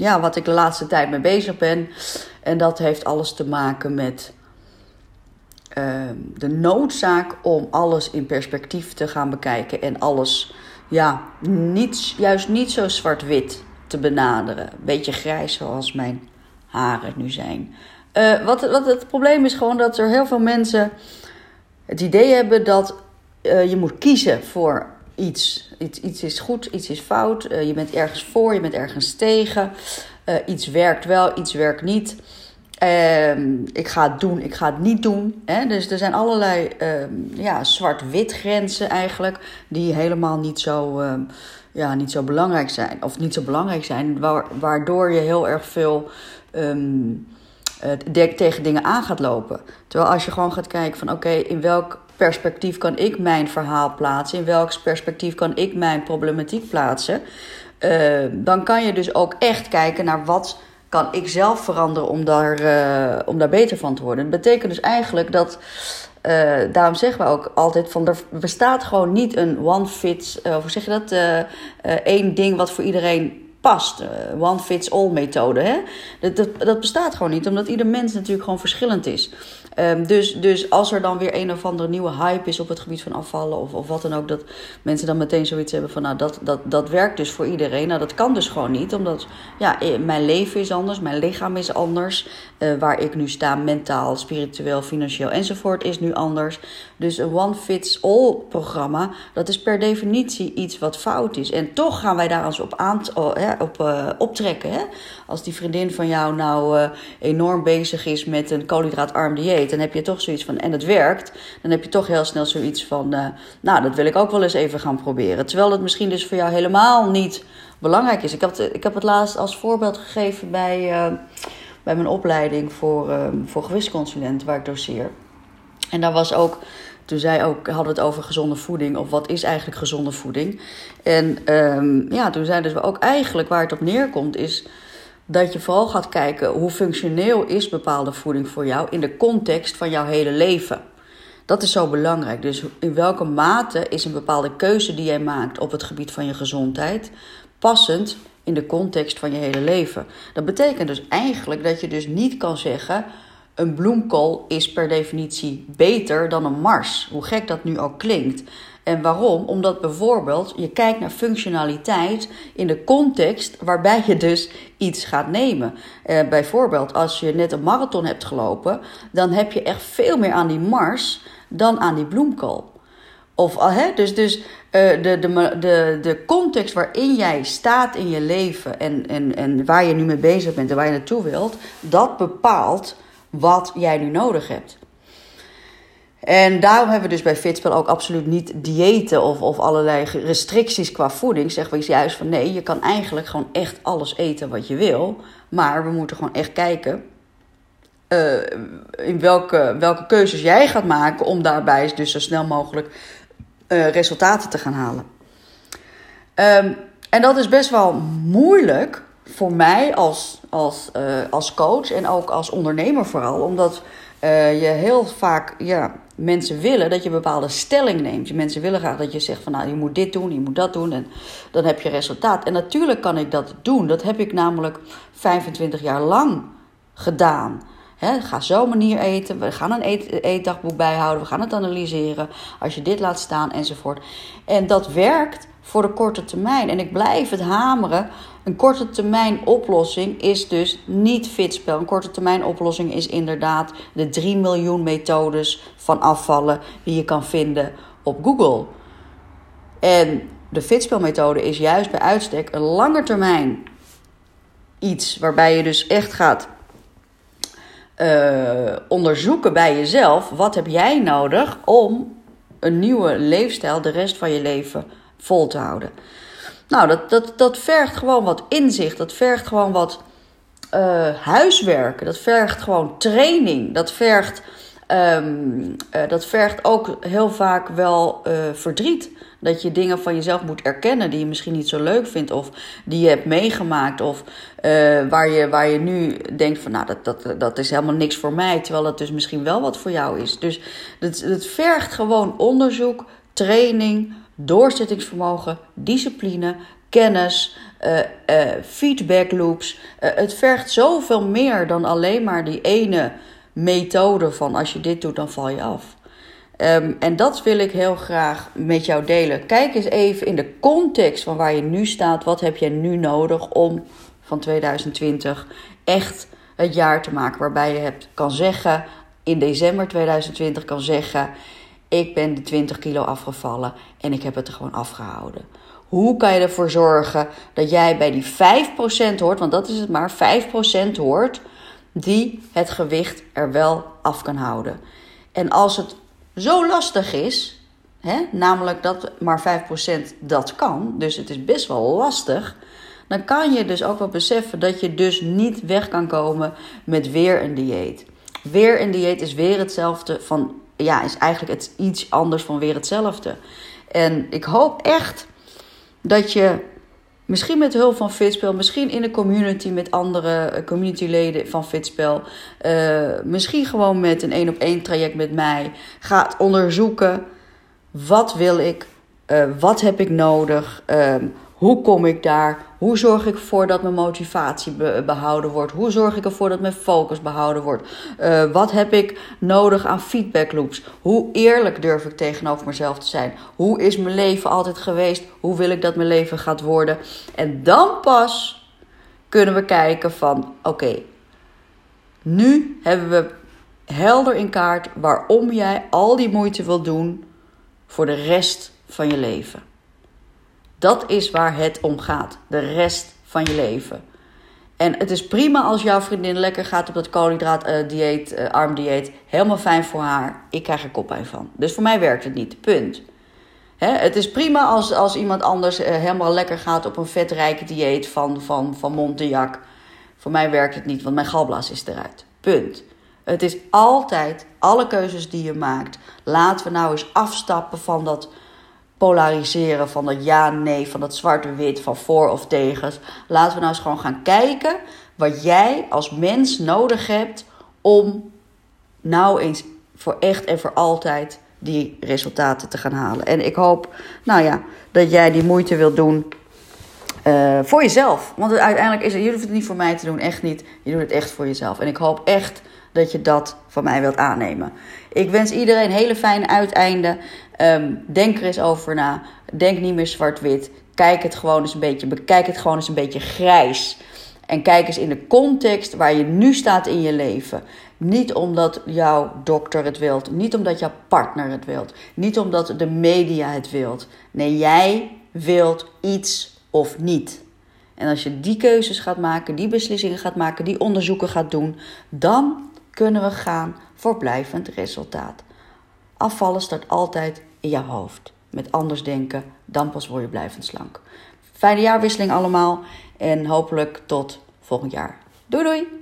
ja, wat ik de laatste tijd mee bezig ben. En dat heeft alles te maken met ehm, de noodzaak om alles in perspectief te gaan bekijken. En alles, ja, niet, juist niet zo zwart-wit te benaderen. Een beetje grijs zoals mijn haren nu zijn. Uh, wat, wat het probleem is gewoon dat er heel veel mensen het idee hebben dat uh, je moet kiezen voor iets. iets. Iets is goed, iets is fout. Uh, je bent ergens voor, je bent ergens tegen. iets werkt wel, iets werkt niet. Ehm, ik ga het doen, ik ga het niet doen. Hè? Dus er zijn allerlei ehm, ja, zwart-wit grenzen eigenlijk, die helemaal niet zo, ehm, ja, niet zo belangrijk zijn. Of niet zo belangrijk zijn, waardoor je heel erg veel uh, tegen dingen aan gaat lopen. Terwijl als je gewoon gaat kijken van oké, in welk perspectief kan ik mijn verhaal plaatsen? In welk perspectief kan ik mijn problematiek plaatsen? Uh, dan kan je dus ook echt kijken naar wat kan ik zelf veranderen om daar, uh, om daar beter van te worden. Dat betekent dus eigenlijk dat, uh, daarom zeggen we ook altijd van er bestaat gewoon niet een one fits, uh, hoe zeg je dat, één ding wat voor iedereen past. one fits all methode. Hè? Dat, dat, dat bestaat gewoon niet, omdat ieder mens natuurlijk gewoon verschillend is. Um, dus, dus als er dan weer een of andere nieuwe hype is op het gebied van afvallen of, of wat dan ook, dat mensen dan meteen zoiets hebben van, nou, dat, dat, dat werkt dus voor iedereen. Nou, dat kan dus gewoon niet, omdat ja, eh, mijn leven is anders, mijn lichaam is anders. Uh, waar ik nu sta, mentaal, spiritueel, financieel enzovoort, is nu anders. Dus een one-fits-all programma, dat is per definitie iets wat fout is. En toch gaan wij daar eens op, aan, op uh, optrekken. Hè? Als die vriendin van jou nou uh, enorm bezig is met een koolhydraatarm dieet, dan heb je toch zoiets van, en het werkt, dan heb je toch heel snel zoiets van, uh, nou, dat wil ik ook wel eens even gaan proberen. Terwijl het misschien dus voor jou helemaal niet belangrijk is. Ik heb het, ik heb het laatst als voorbeeld gegeven bij, bij mijn opleiding voor, voor gewichtsconsulent, waar ik doseer. En daar was ook toen zij ook hadden het over gezonde voeding. Of wat is eigenlijk gezonde voeding? En um, ja, toen zeiden ze ook eigenlijk waar het op neerkomt is dat je vooral gaat kijken hoe functioneel is bepaalde voeding voor jou in de context van jouw hele leven. Dat is zo belangrijk. Dus in welke mate is een bepaalde keuze die jij maakt op het gebied van je gezondheid passend in de context van je hele leven? Dat betekent dus eigenlijk dat je dus niet kan zeggen een bloemkool is per definitie beter dan een Mars. Hoe gek dat nu ook klinkt. En waarom? Omdat bijvoorbeeld je kijkt naar functionaliteit in de context waarbij je dus iets gaat nemen. Eh, bijvoorbeeld als je net een marathon hebt gelopen, dan heb je echt veel meer aan die Mars dan aan die bloemkool. Of, uh, hè, dus dus uh, de, de, de, de context waarin jij staat in je leven en, en, en waar je nu mee bezig bent en waar je naartoe wilt, dat bepaalt wat jij nu nodig hebt. En daarom hebben we dus bij Fitspel ook absoluut niet diëten of, of allerlei restricties qua voeding. Zeggen we juist van nee, je kan eigenlijk gewoon echt alles eten wat je wil. Maar we moeten gewoon echt kijken uh, in welke, welke keuzes jij gaat maken om daarbij dus zo snel mogelijk uh, resultaten te gaan halen. Um, en dat is best wel moeilijk voor mij als, als, uh, als coach en ook als ondernemer vooral. Omdat uh, je heel vaak ja, mensen willen dat je een bepaalde stelling neemt. Mensen willen graag dat je zegt van nou je moet dit doen, je moet dat doen en dan heb je resultaat. En natuurlijk kan ik dat doen. Dat heb ik namelijk 25 jaar lang gedaan. Ga zo manier eten. We gaan een eet, eetdagboek bijhouden. We gaan het analyseren. Als je dit laat staan enzovoort. En dat werkt voor de korte termijn. En ik blijf het hameren. Een korte termijn oplossing is dus niet fitspel. Een korte termijn oplossing is inderdaad de 3 miljoen methodes van afvallen die je kan vinden op Google. En de fitspelmethode is juist bij uitstek een lange termijn iets waarbij je dus echt gaat uh, onderzoeken bij jezelf. Wat heb jij nodig om een nieuwe leefstijl de rest van je leven vol te houden? Nou, dat, dat, dat vergt gewoon wat inzicht. Dat vergt gewoon wat uh, huiswerk. Dat vergt gewoon training. Dat vergt, um, uh, dat vergt ook heel vaak wel verdriet. Dat je dingen van jezelf moet erkennen die je misschien niet zo leuk vindt. Of die je hebt meegemaakt. Of waar, je, waar je nu denkt van nou dat, dat, dat is helemaal niks voor mij. Terwijl dat dus misschien wel wat voor jou is. Dus het, het vergt gewoon onderzoek, training, doorzettingsvermogen, discipline, kennis, uh, feedback loops. het vergt zoveel meer dan alleen maar die ene methode van als je dit doet, dan val je af. Um, en dat wil ik heel graag met jou delen. Kijk eens even in de context van waar je nu staat. Wat heb je nu nodig om van 2020 echt het jaar te maken waarbij je hebt, kan zeggen in december 2020 kan zeggen: ik ben de 20 kilo afgevallen en ik heb het er gewoon afgehouden. Hoe kan je ervoor zorgen dat jij bij die 5% hoort, want dat is het maar, 5% hoort, die het gewicht er wel af kan houden. En als het zo lastig is, hè, namelijk dat maar 5% dat kan, dus het is best wel lastig, dan kan je dus ook wel beseffen dat je dus niet weg kan komen met weer een dieet. Weer een dieet is weer hetzelfde van, ja, is eigenlijk iets anders van weer hetzelfde. En ik hoop echt dat je misschien met hulp van Fitspel, misschien in een community met andere eh, communityleden van Fitspel, uh, misschien gewoon met een één op één traject met mij. Gaat onderzoeken wat wil ik, uh, wat heb ik nodig, uh, hoe kom ik daar? Hoe zorg ik ervoor dat mijn motivatie behouden wordt? Hoe zorg ik ervoor dat mijn focus behouden wordt? Uh, wat heb ik nodig aan feedback loops? Hoe eerlijk durf ik tegenover mezelf te zijn? Hoe is mijn leven altijd geweest? Hoe wil ik dat mijn leven gaat worden? En dan pas kunnen we kijken van oké, nu hebben we helder in kaart waarom jij al die moeite wil doen voor de rest van je leven. Dat is waar het om gaat. De rest van je leven. En het is prima als jouw vriendin lekker gaat op dat koolhydraat-dieet, uh, uh, arm dieet. Helemaal fijn voor haar. Ik krijg er koppijn van. Dus voor mij werkt het niet. Punt. Hè? Het is prima als, als iemand anders uh, helemaal lekker gaat op een vetrijke dieet van, van, van Montejac. Voor mij werkt het niet, want mijn galblaas is eruit. Punt. Het is altijd alle keuzes die je maakt. Laten we nou eens afstappen van dat polariseren van dat ja, nee, van dat zwart-wit, van voor of tegen. Laten we nou eens gewoon gaan kijken wat jij als mens nodig hebt om nou eens voor echt en voor altijd die resultaten te gaan halen. En ik hoop, nou ja, dat jij die moeite wilt doen uh, voor jezelf. Want uiteindelijk is het, je hoeft het niet voor mij te doen, echt niet. Je doet het echt voor jezelf. En ik hoop echt dat je dat van mij wilt aannemen. Ik wens iedereen een hele fijne uiteinde. Um, denk er eens over na. Denk niet meer zwart-wit. Kijk het gewoon eens een beetje. Bekijk het gewoon eens een beetje grijs. En kijk eens in de context waar je nu staat in je leven. Niet omdat jouw dokter het wilt. Niet omdat jouw partner het wilt. Niet omdat de media het wilt. Nee, jij wilt iets of niet. En als je die keuzes gaat maken, die beslissingen gaat maken, die onderzoeken gaat doen, dan kunnen we gaan voor blijvend resultaat. Afvallen start altijd in jouw hoofd. Met anders denken, dan pas word je blijvend slank. Fijne jaarwisseling allemaal en hopelijk tot volgend jaar. Doei doei!